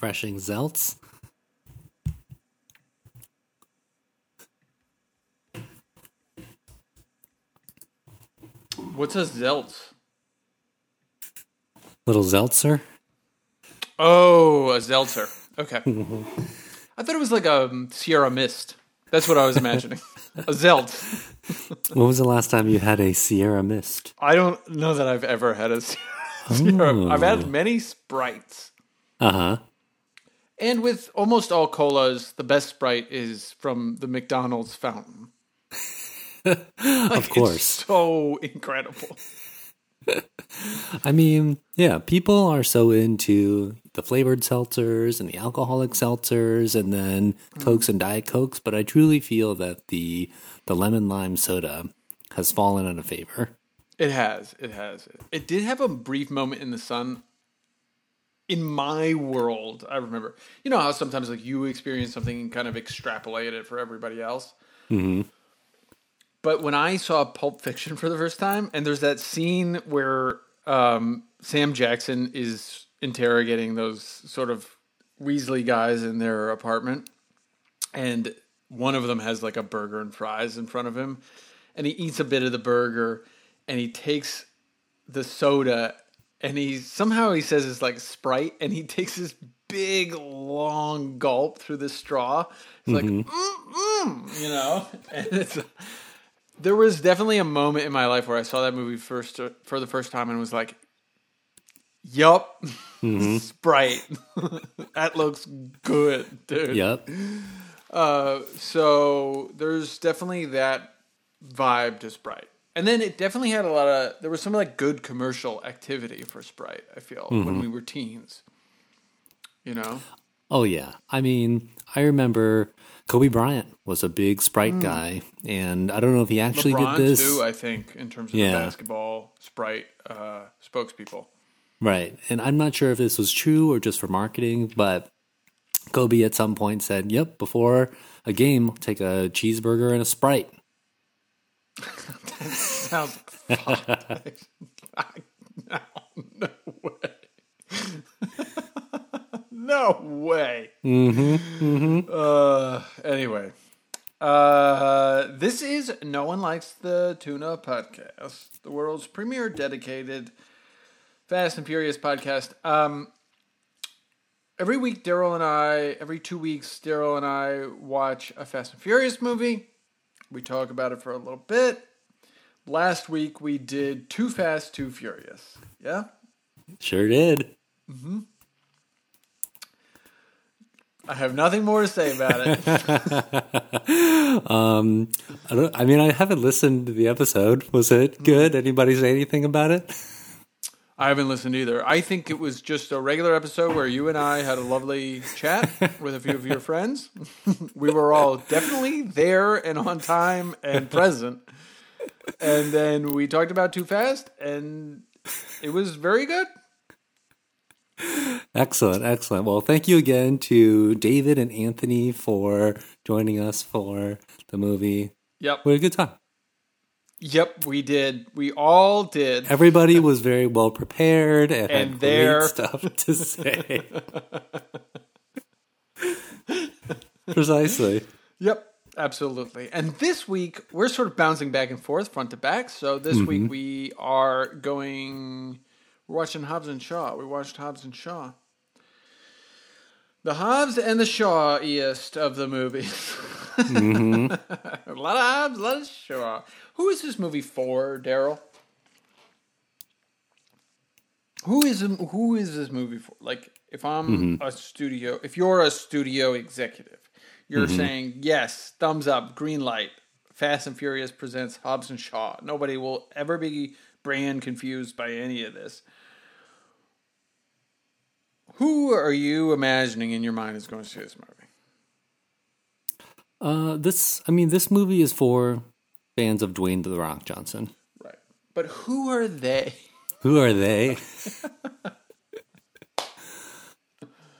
refreshing Zeltz. What's a zelt? Little Zeltzer. Oh, a Zeltzer. Okay. I thought it was like a Sierra Mist. That's what I was imagining. a zelt. When was the last time you had a Sierra Mist? I don't know that I've ever had a Sierra. I've had many Sprites. Uh huh. And with almost all colas, the best Sprite is from the McDonald's fountain. Of course. so incredible. I mean, yeah, people are so into the flavored seltzers and the alcoholic seltzers and then mm. Cokes and Diet Cokes, but I truly feel that the the lemon lime soda has fallen out of favor. It has. It has. It did have a brief moment in the sun. In my world, I remember. You know how sometimes like you experience something and kind of extrapolate it for everybody else. Mm-hmm. But when I saw Pulp Fiction for the first time, and there's that scene where um, Sam Jackson is interrogating those sort of Weasley guys in their apartment, and one of them has like a burger and fries in front of him, and he eats a bit of the burger, and he takes the soda, and he somehow he says it's like Sprite, and he takes this big long gulp through the straw. He's like, mm, mm, you know, and it's there was definitely a moment in my life where I saw that movie first for the first time and was like, "Yup, Sprite, that looks good, dude." Yep. Uh, so there's definitely that vibe to Sprite, and then it definitely had a lot of. There was some like good commercial activity for Sprite. I feel when we were teens. You know, Oh yeah. I mean, I remember Kobe Bryant was a big Sprite guy, and I don't know if he actually LeBron did this. too. I think in terms of Yeah. the basketball Sprite uh, spokespeople. Right. And I'm not sure if this was true or just for marketing, but Kobe at some point said, Yep, before a game, take a cheeseburger and a Sprite. Sounds fucked. no, no way. no way. Mm-hmm, Uh, anyway, uh, this is No One Likes the Tuna podcast, the world's premier dedicated Fast and Furious podcast. Um, every week, Daryl and I, every two weeks, Daryl and I watch a Fast and Furious movie. We talk about it for a little bit. Last week we did Too Fast, Too Furious. Yeah? Sure did. Mm-hmm. I have nothing more to say about it. Um, I, don't, I mean, I haven't listened to the episode. Was it mm-hmm. good? Anybody say anything about it? I haven't listened either. I think it was just a regular episode where you and I had a lovely chat with a few of your friends. we were all definitely there and on time and present. And then we talked about Too Fast, and it was very good. Excellent, excellent. Well, thank you again to David and Anthony for joining us for the movie. Yep. We had a good time. Yep, we did. We all did. Everybody was very well prepared and, And had there- great stuff to say. Precisely. Yep, absolutely. And this week we're sort of bouncing back and forth, front to back. So this mm-hmm. week we are going. We're watching Hobbs and Shaw. We watched Hobbs and Shaw. The Hobbs and the Shawiest of the movies. Mm-hmm. a lot of Hobbs, a lot of Shaw. Who is this movie for, Daryl? Who is who is this movie for? Like, if I'm mm-hmm. a studio, if you're a studio executive, you're mm-hmm. saying yes, thumbs up, green light. Fast and Furious presents Hobbs and Shaw. Nobody will ever be brand confused by any of this. Who are you imagining in your mind is going to see this movie? Uh, this, I mean, this movie is for fans of Dwayne the Rock Johnson. Right. But who are they? Who are they?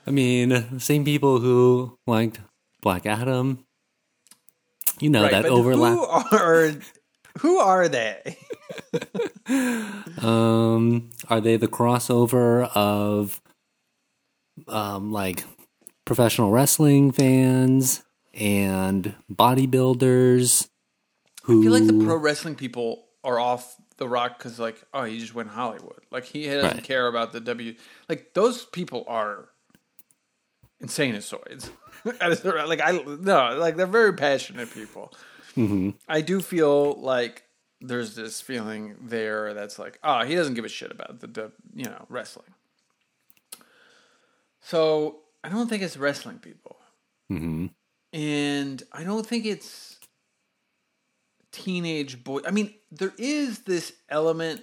I mean, the same people who liked Black Adam. You know Right, that overlap. Who are who are they? um, are they the crossover of um, like professional wrestling fans and bodybuilders? Who I feel like the pro wrestling people are off the rock because like oh he just went Hollywood. Like he doesn't Right. care about the W like those people are insane asoids like I no like they're very passionate people. I do feel like there's this feeling there that's like oh he doesn't give a shit about the, the you know wrestling. So I don't think it's wrestling people. Hmm and I don't think it's teenage boy. I mean, there is this element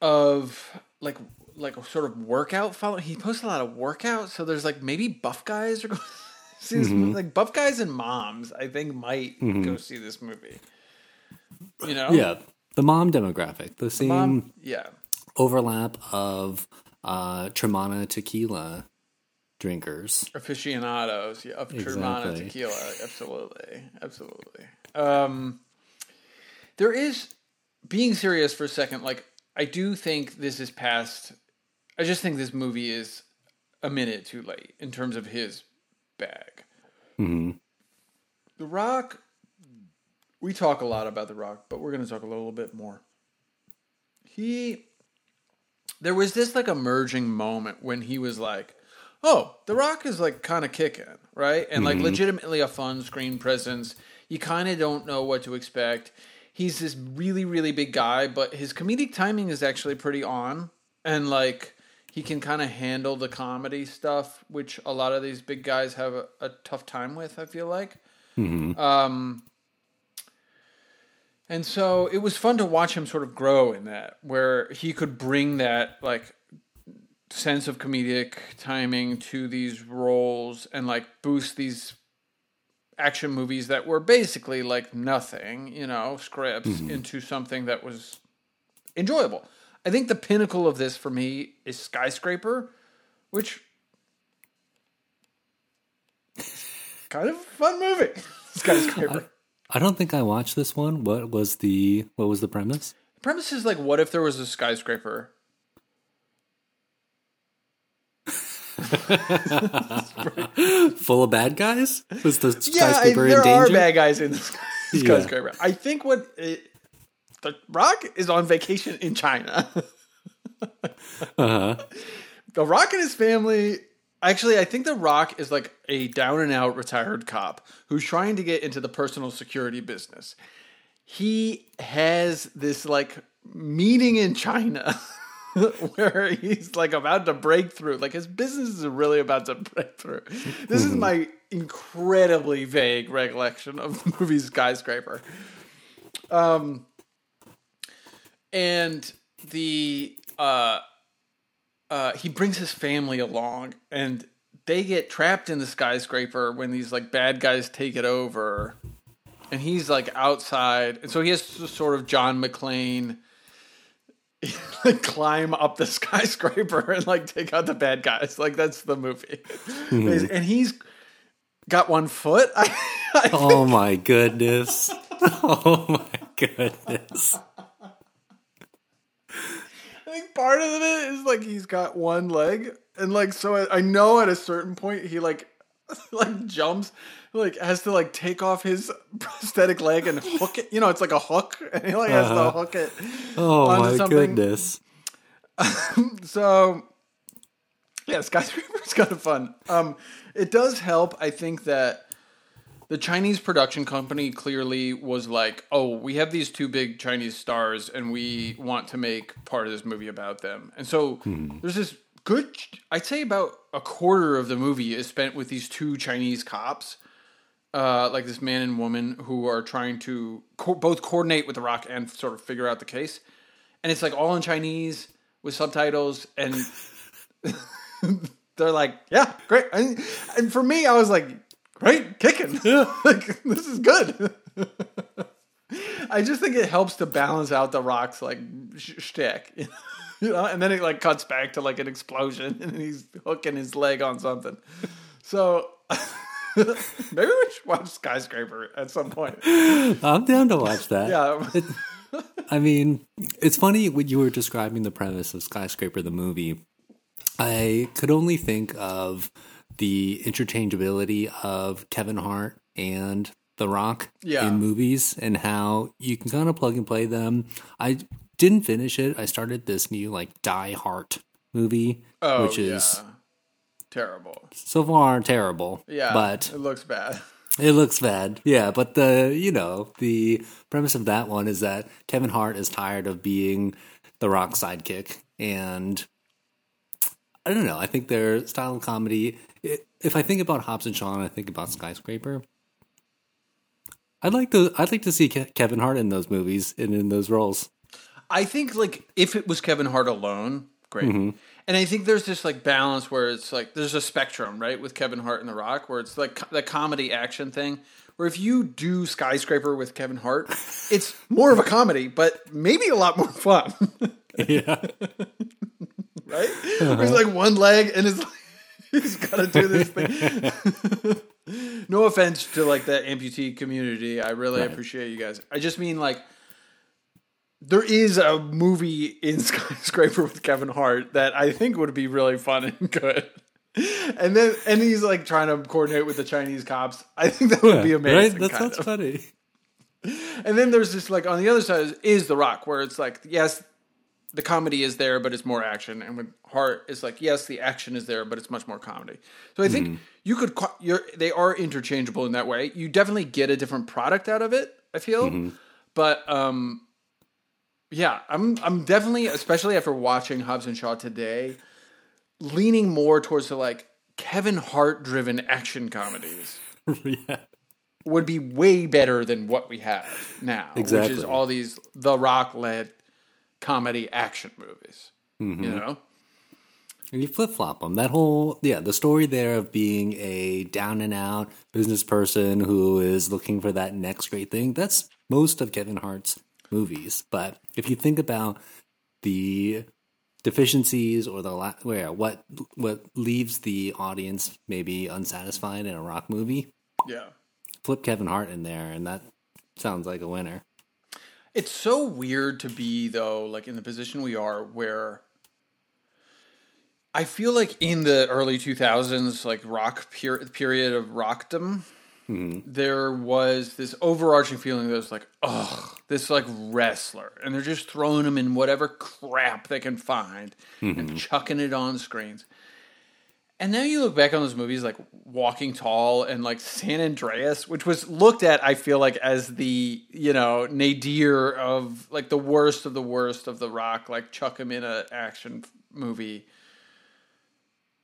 of like like a sort of workout follow. He posts a lot of workouts, so there's like maybe buff guys are going to see this movie. Like buff guys and moms, I think might go see this movie. You know, Yeah, the mom demographic, the same mom, yeah. overlap of uh, Teremana tequila drinkers. aficionados yeah, of Exactly. tequila. Absolutely, absolutely. Um, there is being serious for a second. Like I do think this is past. I just think this movie is a minute too late in terms of his bag. hmm The Rock. We talk a lot about The Rock, but we're going to talk a little bit more. He. There was this like emerging moment when he was like, "Oh, The Rock is like kind of kicking, right?" And like legitimately a fun screen presence. You kind of don't know what to expect. He's this really really big guy, but his comedic timing is actually pretty on, and like he can kind of handle the comedy stuff, which a lot of these big guys have a, a tough time with. I feel like. Um, and so it was fun to watch him sort of grow in that, where he could bring that like sense of comedic timing to these roles and like boost these action movies that were basically like nothing, you know, scripts mm-hmm. into something that was enjoyable. I think the pinnacle of this for me is Skyscraper, which kind of fun movie. Skyscraper. I don't think I watched this one. What was the what was the premise? The premise is like, what if there was a skyscraper? Full of bad guys? Was the Yeah, I- skyscraper there in are bad guys in the sky- skyscraper. I think what it, the Rock is on vacation in China. Uh-huh. The Rock and his family. Actually, I think The Rock is like a down and out retired cop who's trying to get into the personal security business. He has this like meeting in China where he's like about to break through. Like his business is really about to break through. This is my incredibly vague recollection of the movie Skyscraper. Um, and the uh uh, he brings his family along and they get trapped in the skyscraper when these like bad guys take it over and he's like outside and so he has sort of john mcclane like climb up the skyscraper and like take out the bad guys. Like that's the movie. Hmm. And he's got one foot? I, I Oh my goodness. Oh my goodness. I think part of it is like he's got one leg, and like so I, I know at a certain point he like like jumps, like has to like take off his prosthetic leg and hook it. You know, it's like a hook, and he like has to hook it. Oh my something. goodness. So yeah, skyscraper's kind of fun. Um, it does help. I think that the Chinese production company clearly was like, "Oh, we have these two big Chinese stars, and we want to make part of this movie about them." And so there's this good. I'd say about a quarter of the movie is spent with these two Chinese cops, uh, like this man and woman who are trying to co- both coordinate with the Rock and sort of figure out the case. And it's like all in Chinese with subtitles, and they're like, "Yeah, great." And, and for me, I was like, "Great, kicking! like this is good." I just think it helps to balance out the Rock's like sh- shtick, you know. And then it like cuts back to like an explosion, and he's hooking his leg on something. So Maybe we should watch Skyscraper at some point. I'm down to watch that. Yeah. I mean, it's funny when you were describing the premise of Skyscraper, the movie. I could only think of the interchangeability of Kevin Hart and The Rock Yeah. in movies and how you can kind of plug and play them. I didn't finish it. I started this new like Die Hard movie, Oh, which is yeah. terrible. so far terrible. Yeah. but it looks bad. it looks bad. Yeah, but the you know the premise of that one is that Kevin Hart is tired of being the Rock sidekick, and I don't know. I think their style of comedy. It, if I think about Hobbs and Shaw, I think about Skyscraper. I'd like to. I'd like to see Ke- Kevin Hart in those movies and in those roles. I think like if it was Kevin Hart alone, great. Mm-hmm. And I think there's this like balance where it's like there's a spectrum, right, with Kevin Hart and The Rock, where it's like co- the comedy action thing. Where if you do Skyscraper with Kevin Hart, it's more of a comedy, but maybe a lot more fun, Yeah, right? Where He's like one leg and it's like, he's got to do this thing. no offense to like the amputee community, I really Right. appreciate you guys. I just mean like there is a movie in Skyscraper with Kevin Hart that I think would be really fun and good. And then and he's like trying to coordinate with the Chinese cops. I think that would be amazing. Right? That sounds of. funny. And then there's this like on the other side is, is The Rock, where it's like yes, the comedy is there, but it's more action. And with Hart, it's like yes, the action is there, but it's much more comedy. So I think you could you're, they are interchangeable in that way. You definitely get a different product out of it. I feel, but um, yeah, I'm I'm definitely, especially after watching Hobbs and Shaw today, leaning more towards the like Kevin Hart driven action comedies yeah. would be way better than what we have now, which Exactly. is all these The Rock led comedy action movies. You mm-hmm. know, And you flip flop them. That whole, yeah, the story there of being a down and out business person who is looking for that next great thing, that's most of Kevin Hart's movies. But if you think about the deficiencies or the la- where what what leaves the audience maybe unsatisfied in a rock movie, yeah. flip Kevin Hart in there, and that sounds like a winner. It's so weird to be though, like in the position we are, where I feel like in the early two thousands, like rock per- period of rockdom, mm-hmm. there was this overarching feeling that was like, ugh, this like wrestler, and they're just throwing him in whatever crap they can find and mm-hmm. chucking it on screens. And now you look back on those movies like Walking Tall and like San Andreas, which was looked at, I feel like, as the, you know, nadir of like the worst of the worst of the rock, like chuck him in a action movie.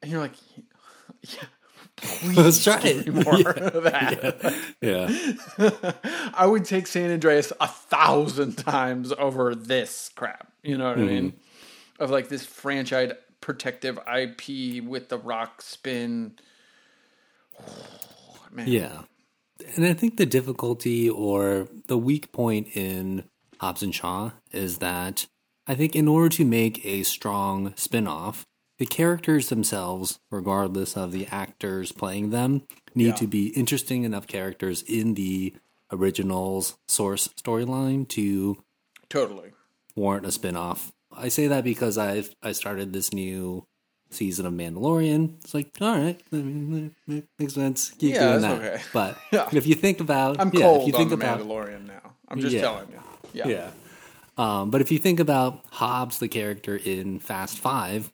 And you're like, yeah, please Let's try it. more of that. Yeah. I would take San Andreas a thousand times over this crap. You know what I mean? Mm-hmm. Of like this franchise protective IP with the rock spin. Man. Yeah. And I think the difficulty or the weak point in Hobbs and Shaw is that I think in order to make a strong spin off, the characters themselves, regardless of the actors playing them, need Yeah. to be interesting enough characters in the original's source storyline to Totally. warrant a spin-off. I say that because I've I started this new season of Mandalorian. It's like, all right, I mean, it makes sense. Keep Yeah, doing that. okay. But Yeah. if you think about, I'm yeah, cold if you on the about, Mandalorian now. I'm just Yeah. telling you. Yeah. yeah. Um, but if you think about Hobbs, the character in Fast Five,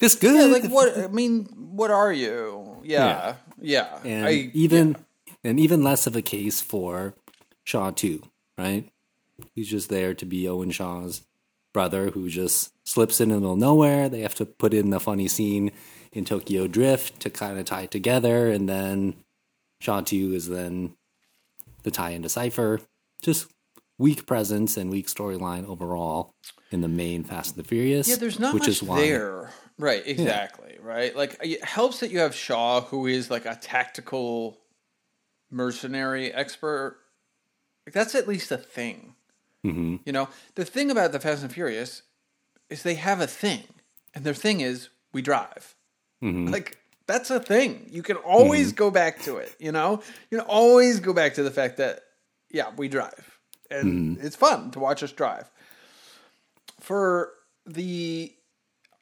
it's good. Yeah, like what? I mean, what are you? Yeah, yeah. and I even and even less of a case for Shaw too, right? He's just there to be Owen Shaw's brother who just slips in the middle of nowhere. They have to put in the funny scene in Tokyo Drift to kind of tie it together, and then Shaw two is then the tie into Cipher. Just weak presence and weak storyline overall in the main Fast and the Furious. Yeah, there's not which much is why, there. Right, exactly. Right, like it helps that you have Shaw, who is like a tactical mercenary expert. Like that's at least a thing. Mm-hmm. You know, the thing about the Fast and Furious is they have a thing, and their thing is we drive. Mm-hmm. Like that's a thing. You can always go back to it. You know, you can always go back to the fact that yeah, we drive, and it's fun to watch us drive. For the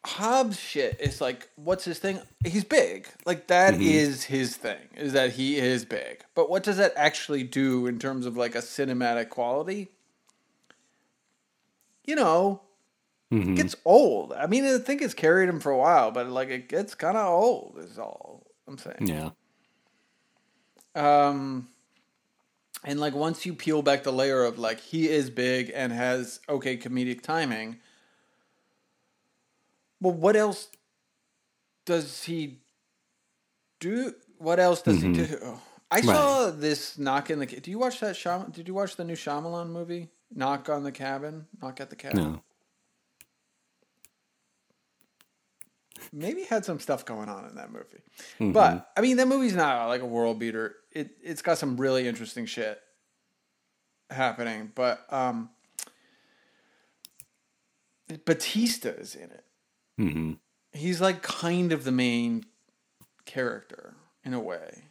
Hobbs shit, it's like, what's his thing? He's big. Like that is his thing. Is that he is big. But what does that actually do in terms of like a cinematic quality? You know, it gets old. I mean, I think it's carried him for a while, but like it gets kind of old. Is all I'm saying. Yeah. Um, and like once you peel back the layer of like he is big and has okay comedic timing. Well, what else does he do? What else does he do? I saw this knock in the. Do you watch that? Shyam- Did you watch the new Shyamalan movie? Knock on the cabin. Knock at the cabin. No. maybe had some stuff going on in that movie. But I mean, that movie's not like a world beater. It it's got some really interesting shit happening. But um, Batista is in it. hmm He's like kind of the main character in a way.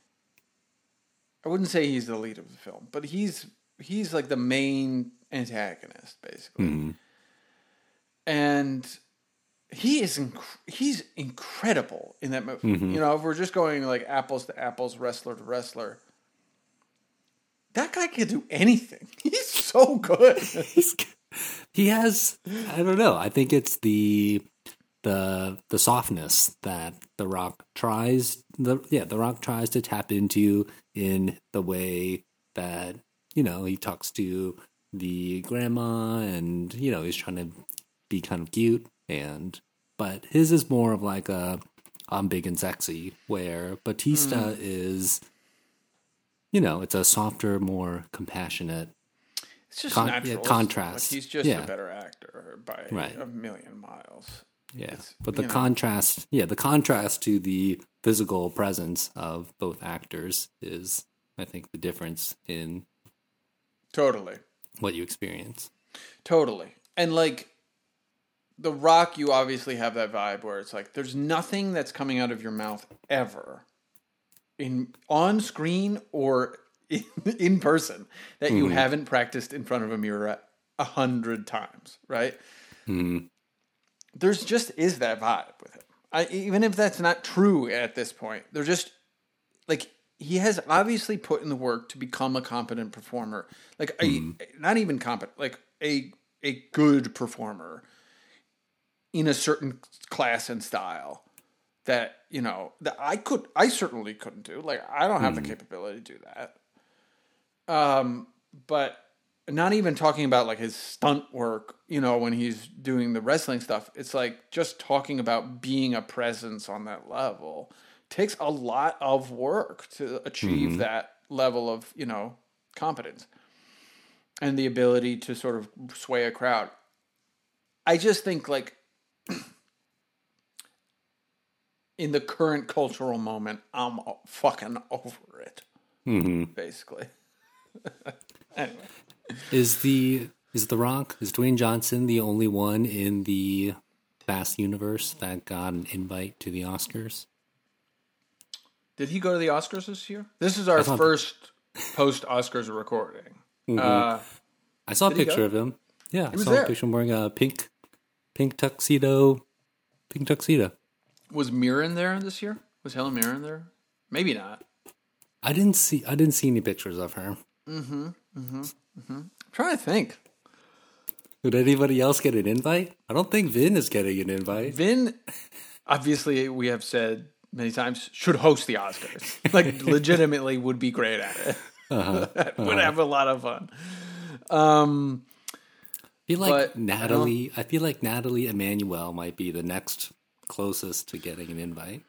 I wouldn't say he's the lead of the film, but he's he's like the main antagonist basically. hmm and he is inc- he's incredible in that movie. Mm-hmm. You know, if we're just going like apples to apples, wrestler to wrestler, that guy can do anything. He's so good. He's, he has I don't know. I think it's the the the softness that the rock tries the yeah, the rock tries to tap into in the way that, you know, he talks to the grandma and, you know, he's trying to be kind of cute and but his is more of like a I'm big and sexy where Batista hmm. is you know, it's a softer, more compassionate It's just Con- natural. contrast. Like, he's just Yeah. a better actor by Right. a million miles. Yeah, It's, but the know. contrast, yeah, the contrast to the physical presence of both actors is, I think, the difference in Totally. What you experience. Totally. And like The Rock, you obviously have that vibe where it's like there's nothing that's coming out of your mouth ever in on screen or in, in person that you haven't practiced in front of a mirror a hundred times, right? Mm, There's just is that vibe with him. I, even if that's not true at this point, they're just like he has obviously put in the work to become a competent performer, like a not even competent, like a a good performer in a certain class and style that you know that I could I certainly couldn't do. Like I don't have the capability to do that. Um, but not even talking about like his stunt work, you know, when he's doing the wrestling stuff. It's like just talking about being a presence on that level takes a lot of work to achieve that level of, you know, competence and the ability to sort of sway a crowd. I just think like in the current cultural moment, I'm fucking over it, hmm basically. anyway. Is the is the Rock is Dwayne Johnson the only one in the Fast universe that got an invite to the Oscars? Did he go to the Oscars this year? This is our first post Oscars recording. Uh, I saw a picture of him. Yeah, I saw there. a picture him wearing a pink pink tuxedo, pink tuxedo. was Mirren there this year? Was Helen Mirren there? Maybe not. I didn't see I didn't see any pictures of her. Mm-hmm. Mm-hmm. mm-hmm. I'm trying to think. Did anybody else get an invite? I don't think Vin is getting an invite. Vin, obviously, we have said many times, should host the Oscars. Like, legitimately would be great at it. would have a lot of fun. Um, I feel like But I Nathalie. I, feel like Nathalie Emmanuel might be the next closest to getting an invite.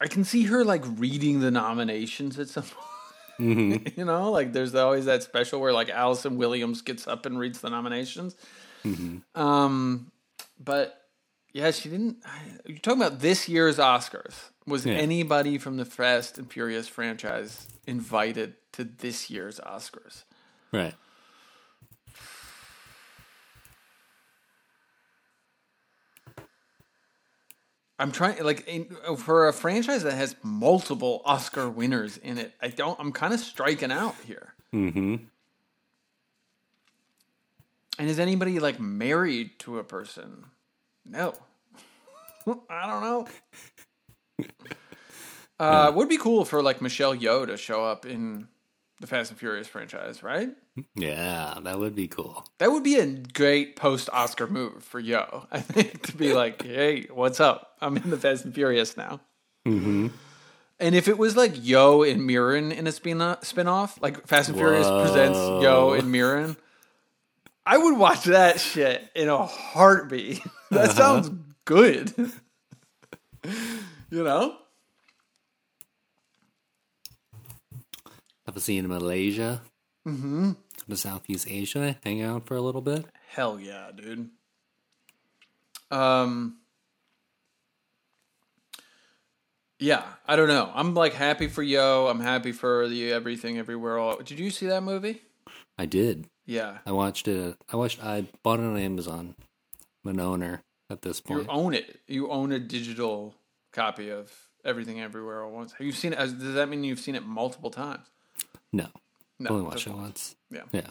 I can see her like reading the nominations at some point. you know, like there's always that special where like Allison Williams gets up and reads the nominations. Um, but yeah, she didn't. You're talking about this year's Oscars. Was Yeah. anybody from the Fast and Furious franchise invited to this year's Oscars? Right. I'm trying like in, for a franchise that has multiple Oscar winners in it. I don't. I'm kind of striking out here. Mm-hmm. And is anybody like married to a person? No. I don't know. Uh, would be cool for like Michelle Yeoh to show up in the Fast and Furious franchise, right? Yeah, that would be cool. That would be a great post Oscar move for Yeoh. I think to be like, "Hey, what's up? I'm in the Fast and Furious now." Mm-hmm. And if it was like Yeoh and Mirren in a spin spin-off, like Fast and Furious presents Yeoh and Mirren, I would watch that shit in a heartbeat. that sounds good. you know? Have a scene in Malaysia, Mm-hmm. to Southeast Asia, hang out for a little bit. Hell yeah, dude. Um Yeah, I don't know. I'm like happy for Yeoh. I'm happy for the Everything Everywhere All. Did you see that movie? I did. Yeah. I watched it. I watched. I bought it on Amazon. I'm an owner at this point. You own it. You own a digital copy of Everything Everywhere All at Once. Have you seen it? Does that mean you've seen it multiple times? No, No. only watched it once. Yeah. Yeah.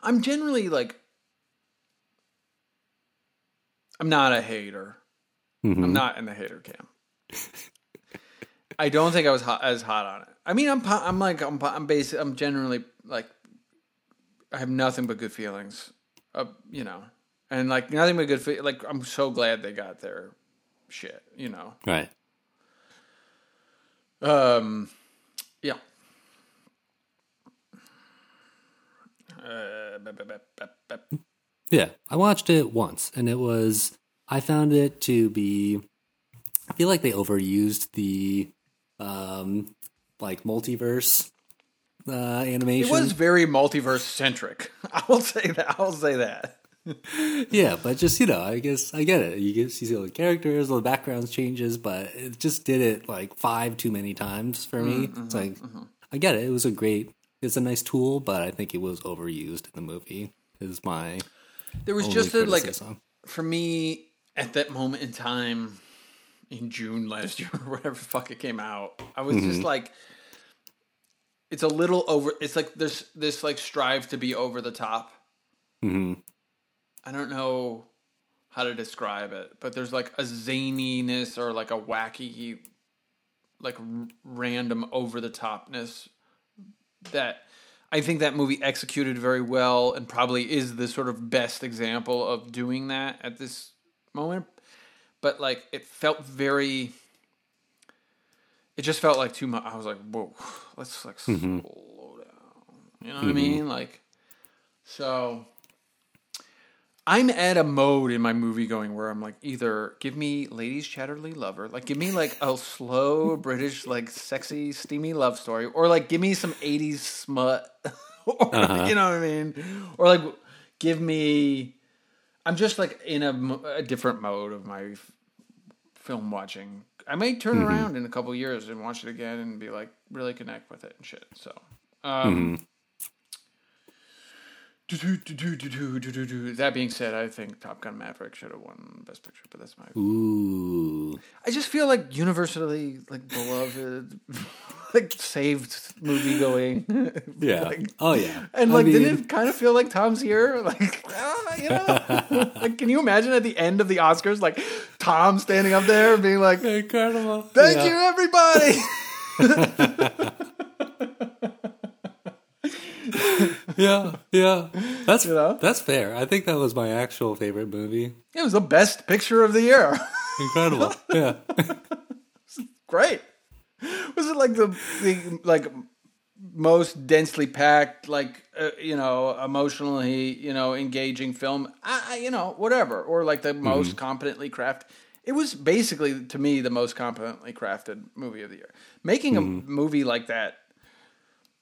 I'm generally like I'm not a hater. Mhm. I'm not in the hater camp. I don't think I was hot, as hot on it. I mean, I'm I'm like I'm I'm basic. I'm generally like I have nothing but good feelings, uh, you know, and like nothing but good. Fe- like I'm so glad they got their shit, you know. Right. Um, yeah. Uh, bup, bup, bup. Yeah, I watched it once, and it was. I found it to be. I feel like they overused the, um, like multiverse, uh, animation. It was very multiverse centric. I will say that. I will say that. yeah, but just you know, I guess I get it. You get you see all the characters, all the backgrounds changes, but it just did it like five too many times for me. Mm-hmm, it's like I get it. It was a great, it's a nice tool, but I think it was overused in the movie. Is my There was just a, like for me at that moment in time in June last year or whatever the fuck it came out. I was just like it's a little over it's like there's this like strive to be over the top. mm-hmm. I don't know how to describe it, but there's like a zaniness or like a wacky like r- random over the topness that I think that movie executed very well and probably is the sort of best example of doing that at this moment. But like it felt very it just felt like too much. I was like, whoa, let's like slow mm-hmm. down. You know what I mean? Mm-hmm. Like so I'm at a mode in my movie going where I'm like either give me Ladies Chatterley Lover, like give me like a slow British like sexy steamy love story, or like give me some '80s smut, or, uh-huh. you know what I mean, or like give me. I'm just like in a, a different mode of my film watching. I may turn around in a couple years and watch it again and be like really connect with it and shit. So. Um, do-do-do-do-do-do-do-do. That being said, I think Top Gun Maverick should have won Best Picture, but that's my. Ooh, I just feel like universally like beloved, like saved movie going, yeah. Like- oh yeah. and I like mean, didn't it kind of feel like Tom's here? Like ah, you know, like can you imagine at the end of the Oscars, like Tom standing up there being like, incredible. "Thank Yeah. you, everybody." Yeah, yeah. That's You know? that's fair. I think that was my actual favorite movie. it was the best picture of the year. Incredible. yeah. great. Was it like the the like most densely packed, like uh, you know, emotionally, you know, engaging film? I, I, you know, whatever, or like the most competently crafted. It was basically to me the most competently crafted movie of the year. Making a movie like that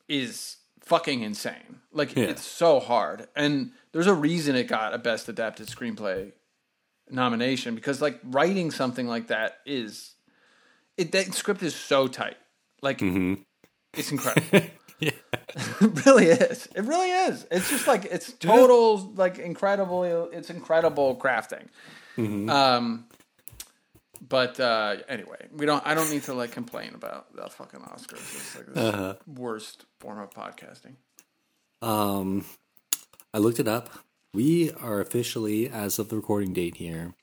is fucking insane. Like Yeah. it's so hard, and there's a reason it got a best adapted screenplay nomination because like writing something like that is it that script is so tight. Like it's incredible. Yeah. it really is. It really is. It's just like it's total like incredible it's incredible crafting. Um But uh, anyway, we don't. I don't need to like complain about the fucking Oscars. It's like the Uh-huh. worst form of podcasting. Um, I looked it up. We are officially, as of the recording date here,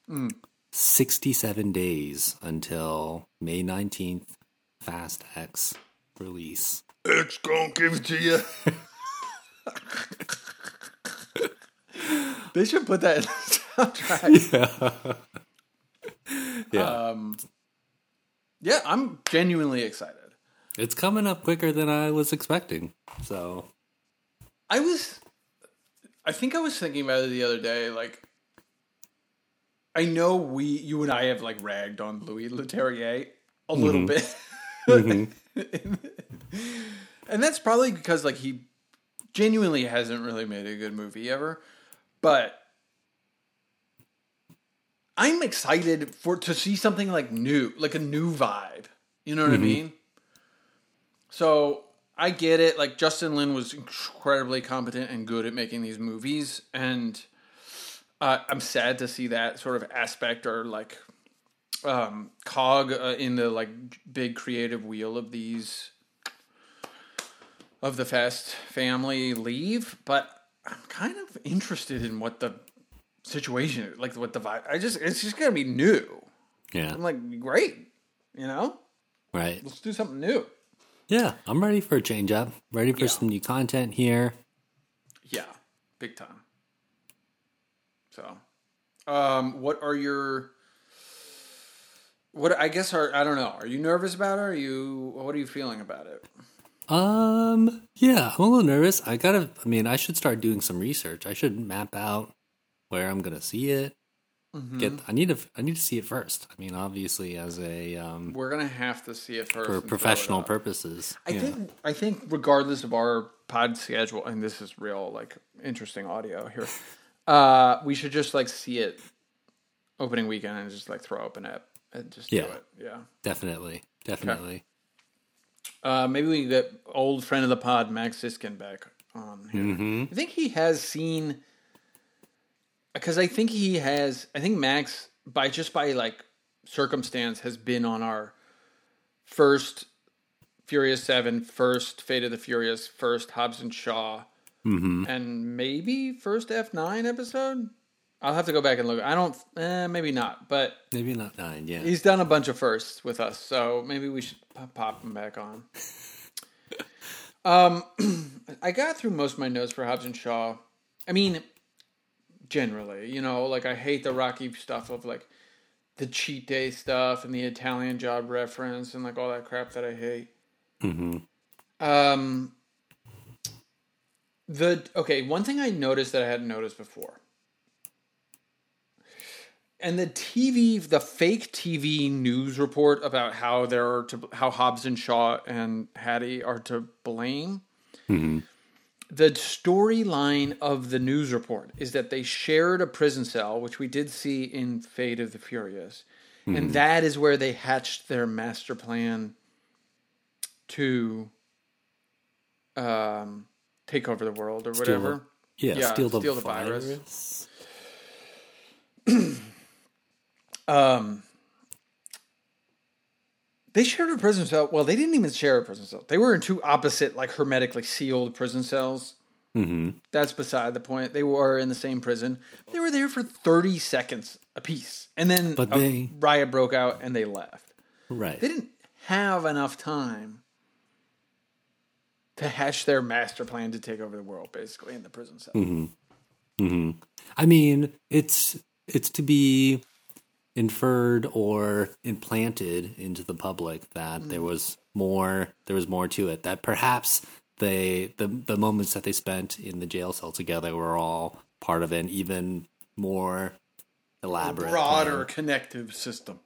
67 days until May 19th, Fast X release. It's gonna give it to you. they should put that in the soundtrack. Yeah. Um, yeah, I'm genuinely excited. it's coming up quicker than I was expecting. So, I was, I think I was thinking about it the other day. Like, I know we, you and I have like ragged on Louis Leterrier a little bit, and that's probably because like he genuinely hasn't really made a good movie ever. But I'm excited for to see something like new, like a new vibe. You know what I mean? So I get it. Like Justin Lin was incredibly competent and good at making these movies, and uh, I'm sad to see that sort of aspect or like um, cog uh, in the like big creative wheel of these of the Fast family leave. But I'm kind of interested in what the situation like what the vibe. I just it's just gonna be new. yeah. I'm like great, you know. Right. Let's do something new. Yeah. I'm ready for a change up. Ready for Yeah. some new content here. Yeah, big time. So, um, what are your what? I guess are I don't know. Are you nervous about it? Are you? What are you feeling about it? Um, yeah, I'm a little nervous. I gotta, I mean, I should start doing some research. I should map out where I'm gonna see it. Mm-hmm. Get, I need to, I need to see it first. I mean, obviously, as a um, We're gonna have to see it first for and throw it professional purposes. I yeah. think I think regardless of our pod schedule, and this is real like interesting audio here, uh, we should just like see it opening weekend and just like throw open it and just Yeah. do it. Yeah. definitely, definitely. Uh, maybe we can get old friend of the pod, Max Siskin, back on here. Mm-hmm. I think he has seen because I think he has. I think Max, by just by like circumstance, has been on our first Furious Seven, first Fate of the Furious, first Hobbs and Shaw, Mm-hmm. and maybe first F nine episode. I'll have to go back and look. I don't. Eh, maybe not, but Maybe not nine. Yeah, He's done a bunch of firsts with us, so maybe we should pop, pop him back on. um, I got through most of my notes for Hobbs and Shaw. I mean, generally, you know, like I hate the Rocky stuff of like the cheat day stuff and the Italian job reference and like all that crap that I hate. mm-hmm. Um, the okay, one thing I noticed that I hadn't noticed before, and the TV, the fake TV news report about how there are to how Hobbs and Shaw and Hattie are to blame. Mm-hmm. The storyline of the news report is that they shared a prison cell, which we did see in Fate of the Furious, and that is where they hatched their master plan to um, take over the world or Steal whatever. yeah, Yeah, steal the, steal the virus. virus. Um, they shared a prison cell. Well, they didn't even share a prison cell. They were in two opposite, like hermetically sealed prison cells. Mm-hmm. That's beside the point. They were in the same prison. They were there for thirty seconds apiece, and then But a they- riot broke out and they left. Right. They didn't have enough time to hash their master plan to take over the world, basically in the prison cell. hmm I mean, it's it's to be inferred or implanted into the public that there was more there was more to it. That perhaps they the the moments that they spent in the jail cell together were all part of an even more elaborate broader plan. connective system.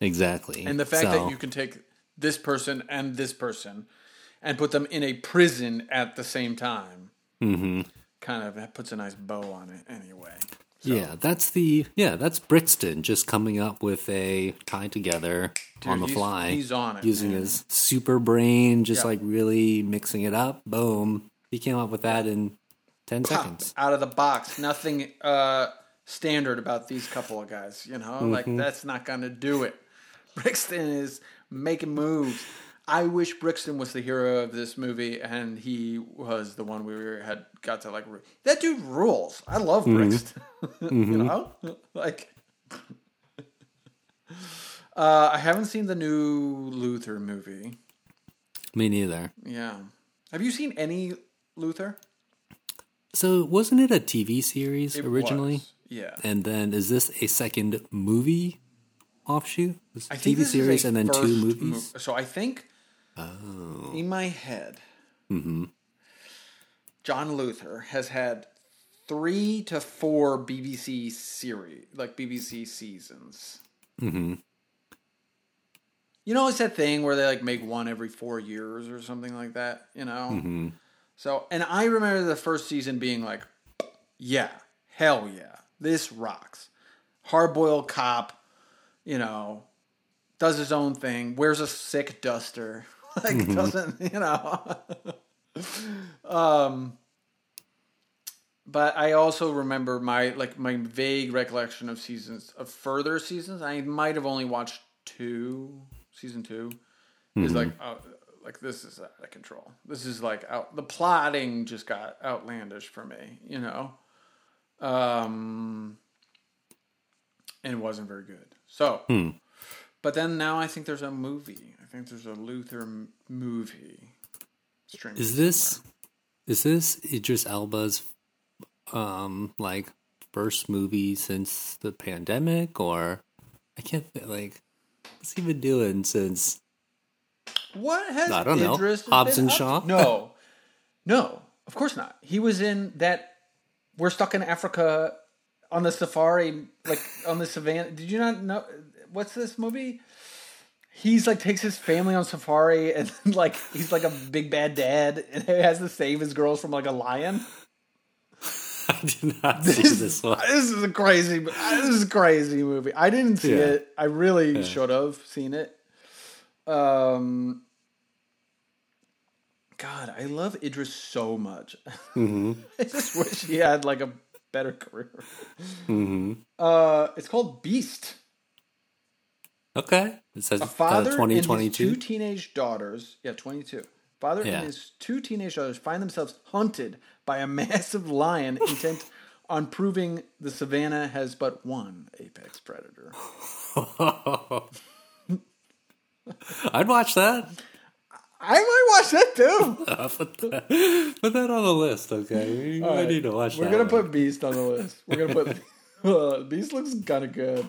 Exactly. And the fact So, that you can take this person and this person and put them in a prison at the same time mm-hmm. kind of puts a nice bow on it anyway. Yeah, that's the yeah, that's Brixton just coming up with a tie together on the he's- fly. he's on it, using man. his super brain, just Yeah. like really mixing it up. Boom, he came up with that in ten Pop, seconds. out of the box. Nothing uh, standard about these couple of guys, you know? Like, Mm-hmm. that's not going to do it. Brixton is making moves. I wish Brixton was the hero of this movie, and he was the one we were, had got to like. That dude rules. I love Brixton. you know, like. Uh, I haven't seen the new Luther movie. Me neither. Yeah, have you seen any Luther? So wasn't it a TV series It originally? was. Yeah. And then is this a second movie offshoot? This I think TV series and then two movies? mo- so I think Oh. in my head, Mm-hmm. John Luther has had three to four BBC series, like BBC seasons. Mm-hmm. You know, it's that thing where they like make one every four years or something like that. You know. Mm-hmm. So, and I remember the first season being like, yeah, hell yeah, this rocks. Hard boiled cop, you know, does his own thing, wears a sick duster, like doesn't, you know. um, but I also remember my like my vague recollection of seasons of further seasons. I might have only watched two, season 2 Is like uh, like this is out of control. This is like out. The plotting just got outlandish for me, you know. Um, and it wasn't very good. So, but then now I think there's a movie. I think there's a Luther movie. Streaming Is this is this Idris Elba's um like first movie since the pandemic or I can't like what's he been doing since What has I don't know. Idris Hobbs and up- Shaw? No, no, of course not. He was in that. We're stuck in Africa on the safari, like on the savannah. Did you not know? What's this movie? He's like takes his family on safari and like he's like a big bad dad and he has to save his girls from like a lion. I did not see this one. This is a crazy. This is a crazy movie. I didn't see Yeah. it. I really should have seen it. Um, God, I love Idris so much. Mm-hmm. I just wish he had like a better career. Uh, it's called Beast. Okay. It says A uh, father and his two teenage daughters. Yeah, twenty-two. Father Yeah. and his two teenage daughters find themselves hunted by a massive lion intent on proving the savannah has but one apex predator. I'd watch that. I might watch that too. Uh, put, that put that on the list, okay? I need to watch We're that. gonna put Beast on the list. We're gonna put uh, Beast looks kind of good.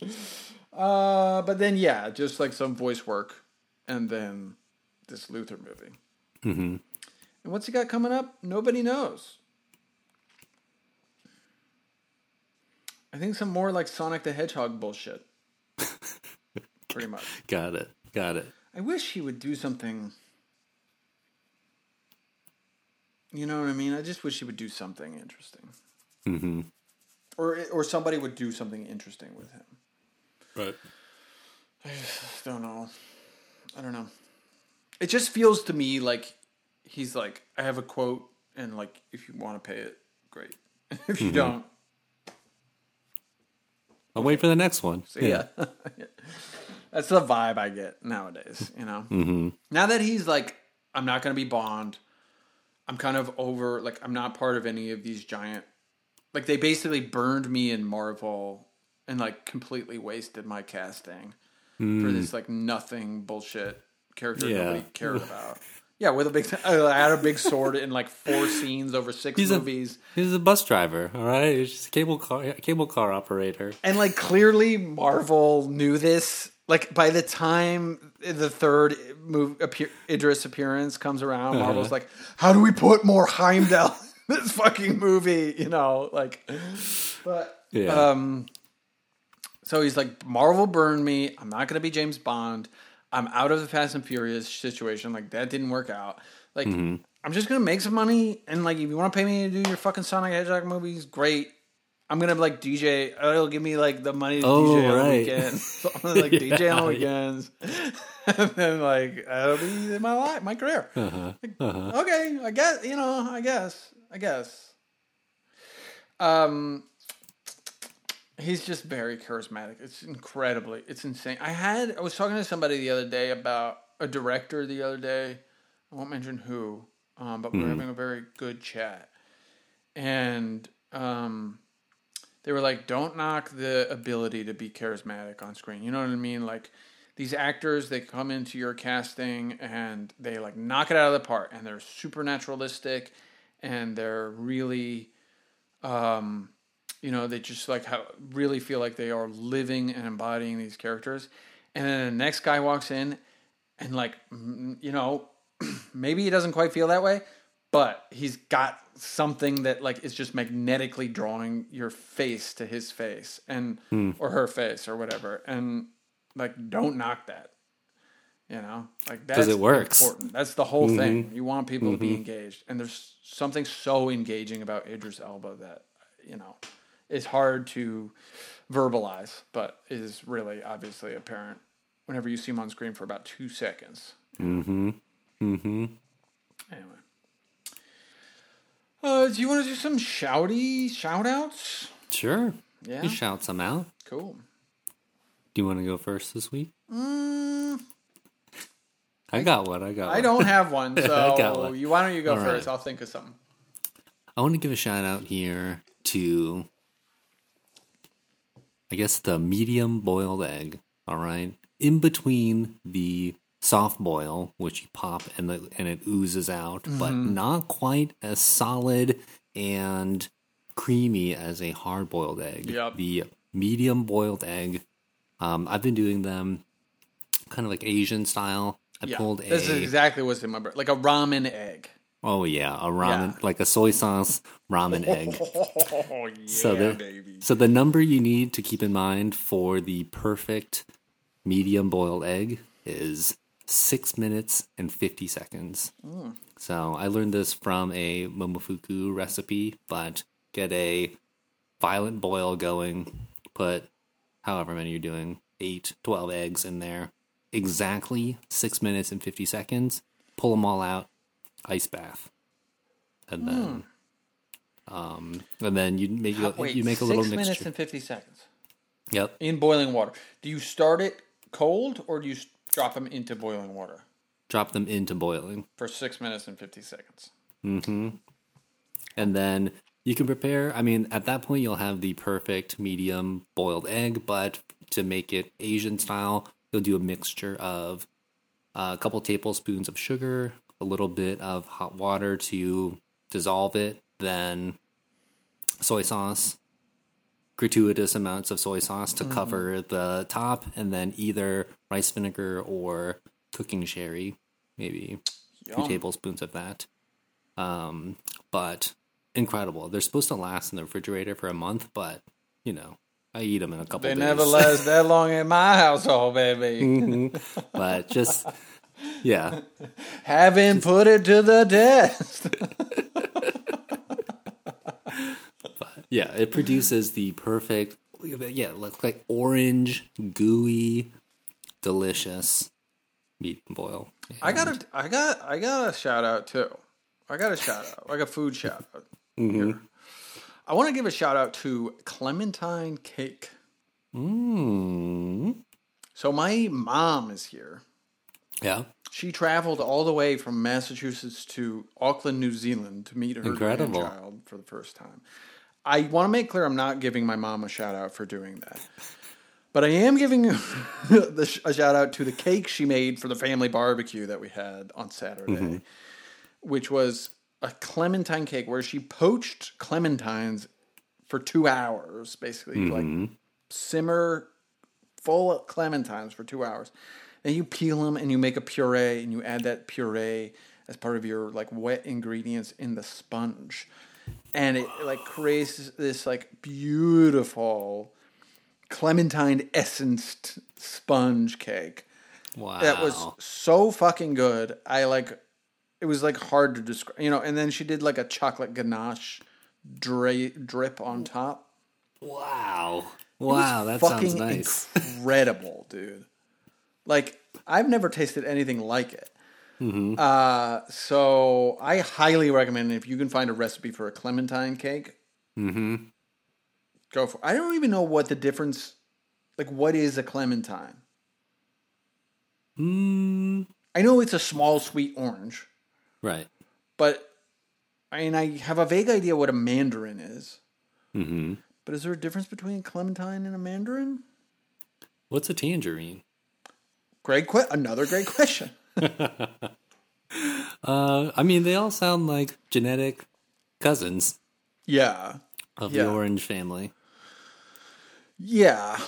uh, but then yeah, just like some voice work, and then this Luther movie. Mm-hmm. And what's he got coming up? Nobody knows. I think some more like Sonic the Hedgehog bullshit. Pretty much. Got it. Got it. I wish he would do something. You know what I mean? I just wish he would do something interesting, Mm-hmm. or or somebody would do something interesting with him. Right. I don't know. I don't know. It just feels to me like he's like, I have a quote, and like, if you want to pay it, great. if you don't, I'll wait for the next one. So yeah. That's the vibe I get nowadays, you know? Mm-hmm. Now that he's like, I'm not going to be Bond, I'm kind of over, like, I'm not part of any of these giant, like, they basically burned me in Marvel and, like, completely wasted my casting for this, like, nothing bullshit character Yeah. nobody cared about. Yeah, with a big, I had a big sword in like four scenes over six He's a- movies. He's a bus driver, all right? He's just a cable car, cable car operator. And like clearly Marvel knew this. Like by the time the third move appear, Idris appearance comes around, Uh-huh. Marvel's like, "How do we put more Heimdall in this fucking movie?" You know, like, but Yeah. um, so he's like, "Marvel burned me. I'm not gonna be James Bond. I'm out of the Fast and Furious situation. Like that didn't work out. Like Mm-hmm. I'm just gonna make some money and like if you want to pay me to do your fucking Sonic Hedgehog movies, great." I'm gonna like DJ. It'll give me like the money to Oh, DJ on the weekend. So I'm gonna, like DJ Yeah, on the yeah. weekends, and then like that'll be my life, my career. Uh-huh. Okay, I guess you know. I guess. I guess. Um, He's just very charismatic. It's incredibly, it's insane. I had, I was talking to somebody the other day about a director the other day. I won't mention who, um, but we were having a very good chat. And um, they were like, don't knock the ability to be charismatic on screen. You know what I mean? Like, these actors, they come into your casting and they like knock it out of the park and they're supernaturalistic, and they're really um, you know, they just like how really feel like they are living and embodying these characters. And then the next guy walks in and like mm, you know, maybe he doesn't quite feel that way, but he's got something that like is just magnetically drawing your face to his face and or her face or whatever. And like don't knock that. You know, like that's it works. Important. That's the whole thing. You want people to be engaged, and there's something so engaging about Idris Elba that you know is hard to verbalize, but is really obviously apparent whenever you see him on screen for about two seconds. Mm-hmm. Mm-hmm. Anyway, uh, do you want to do some shouty shout outs? Sure. Yeah. You shout some out. Cool. Do you want to go first this week? Mm, I got one. I got. I one. don't have one, got so one. you why don't you go All first? right. I'll think of something. I want to give a shout out here to, I guess, the medium boiled egg. All right, in between the soft boil, which you pop and the and it oozes out, but Mm-hmm. not quite as solid and creamy as a hard boiled egg. Yep. The medium boiled egg. Um, I've been doing them kind of like Asian style. I Yeah, pulled a this is exactly what's in my brain, like a ramen egg. Oh yeah a ramen Yeah. like a soy sauce ramen egg. Oh yeah, So the baby. so the number you need to keep in mind for the perfect medium boiled egg is six minutes and fifty seconds. Mm. So I learned this from a momofuku recipe, but get a violent boil going, put however many you're doing, eight, 12 eggs in there, exactly six minutes and 50 seconds, pull them all out, ice bath. And then, um, and then you make, a- Hmm. Wait, you make a little six little minutes and fifty seconds Yep. in boiling water. Do you start it cold or do you drop them into boiling water Drop them into boiling. for six minutes and fifty seconds? Mm-hmm. And then you can prepare. I mean, at that point, you'll have the perfect medium boiled egg. But to make it Asian style, you'll do a mixture of uh, a couple tablespoons of sugar, a little bit of hot water to dissolve it, then soy sauce, gratuitous amounts of soy sauce to cover the top, and then either rice vinegar or cooking sherry, maybe two Yum. tablespoons of that. Um, but incredible. They're supposed to last in the refrigerator for a month, but you know, I eat them in a couple They days. never last that long in my household, baby. Mhm. But just yeah, Haven't put it to the test. yeah, it produces the perfect. Yeah, look like orange, gooey, delicious meat and boil. I got a, I got, I got a shout out too. I got a shout out, like a food shout out. Here. I want to give a shout out to Clementine Cake. Mm. So my mom is here. Yeah, She traveled all the way from Massachusetts to Auckland, New Zealand to meet her Incredible. grandchild for the first time. I want to make clear I'm not giving my mom a shout out for doing that. But I am giving a shout out to the cake she made for the family barbecue that we had on Saturday, mm-hmm. which was a clementine cake where she poached clementines for two hours, basically, like mm-hmm. simmer full of clementines for two hours. Then you peel them and you make a puree and you add that puree as part of your like wet ingredients in the sponge. And it like creates this like beautiful clementine essenced sponge cake wow. that was so fucking good. I like it was like hard to describe, you know. And then she did like a chocolate ganache dra- drip on top. wow. Wow, that fucking sounds nice. incredible, dude. Like I've never tasted anything like it. Mm-hmm. Uh, so I highly recommend if you can find a recipe for a clementine cake. Mm-hmm. Go for. I don't even know what the difference. Like, what is a clementine? Mm, I know it's a small sweet orange, right. but I mean, I have a vague idea what a mandarin is. hmm But is there a difference between a clementine and a mandarin? What's a tangerine? Great que- Another great question. Uh, I mean, they all sound like genetic cousins yeah. of Yeah. the orange family. Yeah.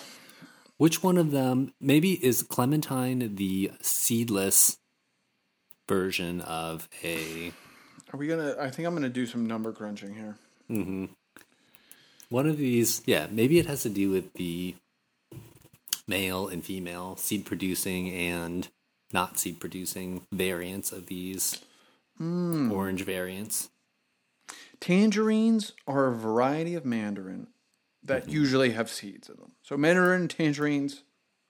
Which one of them, maybe is clementine the seedless version of a Are we gonna? I think I'm gonna do some number crunching here. one of these? Yeah, maybe it has to do with the male and female seed producing and not seed producing variants of these hmm. orange variants. Tangerines are a variety of mandarin that mm-hmm. usually have seeds in them. So mandarin tangerines,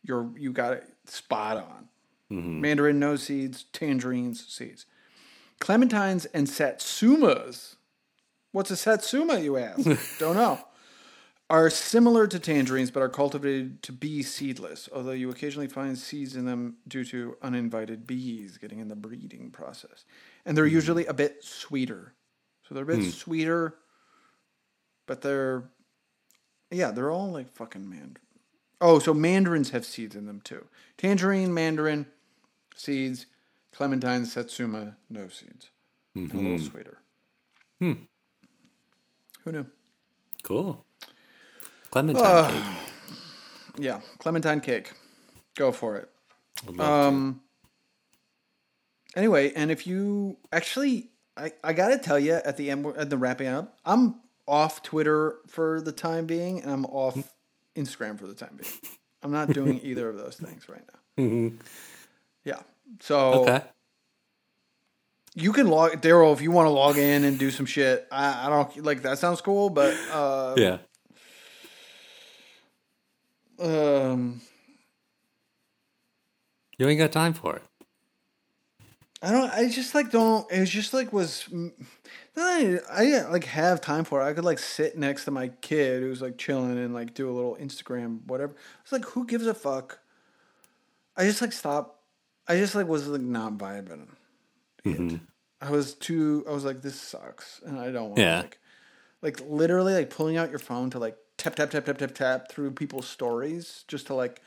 you're you got it spot on. Mm-hmm. Mandarin no seeds, tangerines seeds. Clementines and satsumas. What's a satsuma, you ask? Don't know. Are similar to tangerines but are cultivated to be seedless, although you occasionally find seeds in them due to uninvited bees getting in the breeding process. And they're usually a bit sweeter. So they're a bit sweeter, but they're yeah, they're all like fucking mandarin. Oh, so mandarins have seeds in them too. Tangerine, mandarin, seeds. Clementine, satsuma, no seeds. hmm A little sweeter. Hmm. Who knew? Cool. Clementine cake. Yeah, clementine cake. Go for it. Love to. Um. Anyway, and if you actually, I, I gotta tell you at the end, at the wrapping up, I'm off Twitter for the time being, and I'm off Instagram for the time being. I'm not doing either of those things right now. Yeah. So Okay. you can log Daryl if you want to log in and do some shit. I, I don't like that sounds cool, but uh, Yeah. Um, You ain't got time for it. I don't. I just like don't. It was just like was. I, I didn't like have time for it. I could like sit next to my kid who's like chilling and like do a little Instagram whatever. It's like who gives a fuck. I just like stop. I just like was like not vibing. it. I was too. I was like this sucks, and I don't want Yeah. like, like literally like pulling out your phone to like tap tap tap tap tap tap through people's stories just to like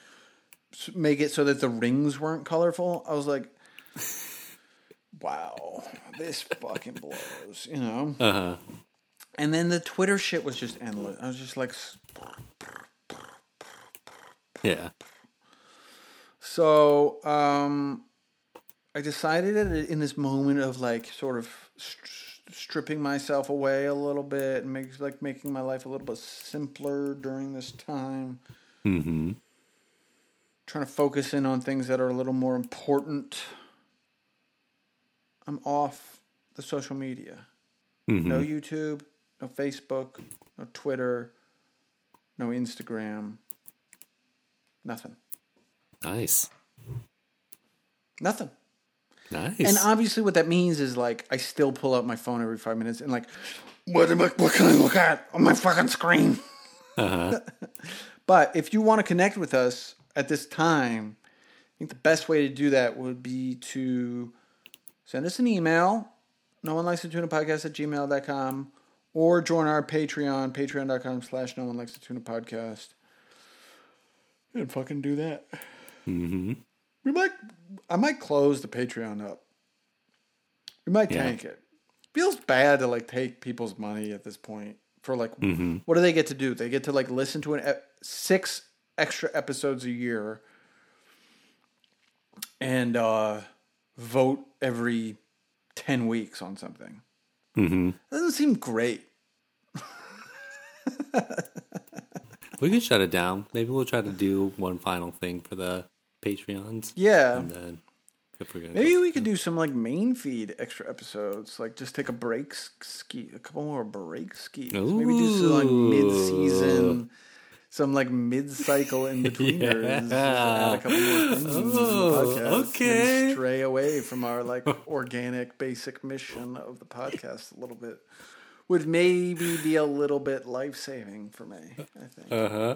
make it so that the rings weren't colorful. I was like wow, this fucking blows, you know? Uh huh. And then the Twitter shit was just endless. I was just like, Yeah. so, um, I decided that in this moment of like sort of st- stripping myself away a little bit and make, like making my life a little bit simpler during this time, Mm-hmm. trying to focus in on things that are a little more important. I'm off the social media. Mm-hmm. No YouTube, no Facebook, no Twitter, no Instagram. Nothing. Nice. Nothing. Nice. And obviously, what that means is like I still pull out my phone every five minutes and like, what am I? What can I look at on my fucking screen? uh-huh. But if you want to connect with us at this time, I think the best way to do that would be to send us an email. No one likes to tune a podcast at gmail.com or join our Patreon, patreon.com slash no one likes to tune a podcast. And fucking do that. Mm-hmm. We might, I might close the Patreon up. We might Yeah. tank it. Feels bad to like take people's money at this point for like, Mm-hmm. what do they get to do? They get to like listen to an ep- six extra episodes a year and uh, vote every 10 weeks on something. Mm-hmm. That doesn't seem great. We could shut it down. Maybe we'll try to do one final thing for the Patreons. Yeah. And then if we're gonna Maybe we could do some like main feed extra episodes, like just take a break ski, a couple more break skis. Maybe do some like mid season, some like mid cycle in betweeners. Just Add a couple more things Oh, podcast. and okay. stray away from our like organic basic mission of the podcast a little bit. would maybe be a little bit life saving for me. I think Uh huh.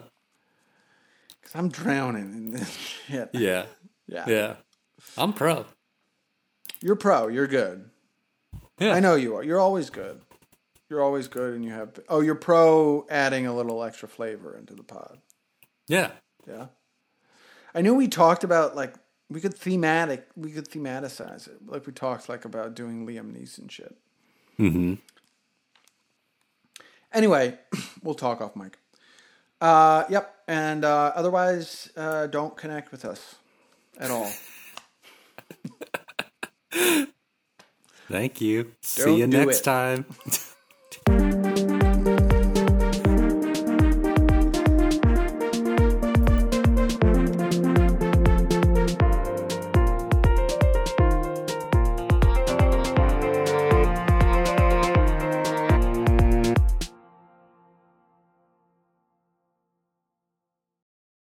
Because I'm drowning in this shit. Yeah. Yeah. Yeah. I'm pro. You're pro. You're good. Yeah. I know you are. You're always good. You're always good, and you have. Oh, you're pro adding a little extra flavor into the pod. Yeah. Yeah. I knew we talked about like we could thematic we could thematicize it. Like we talked like about doing Liam Neeson shit. Mm-hmm. Anyway, we'll talk off mic. Uh, yep. And uh, otherwise, uh, don't connect with us at all. Thank you. Don't See you next it. time.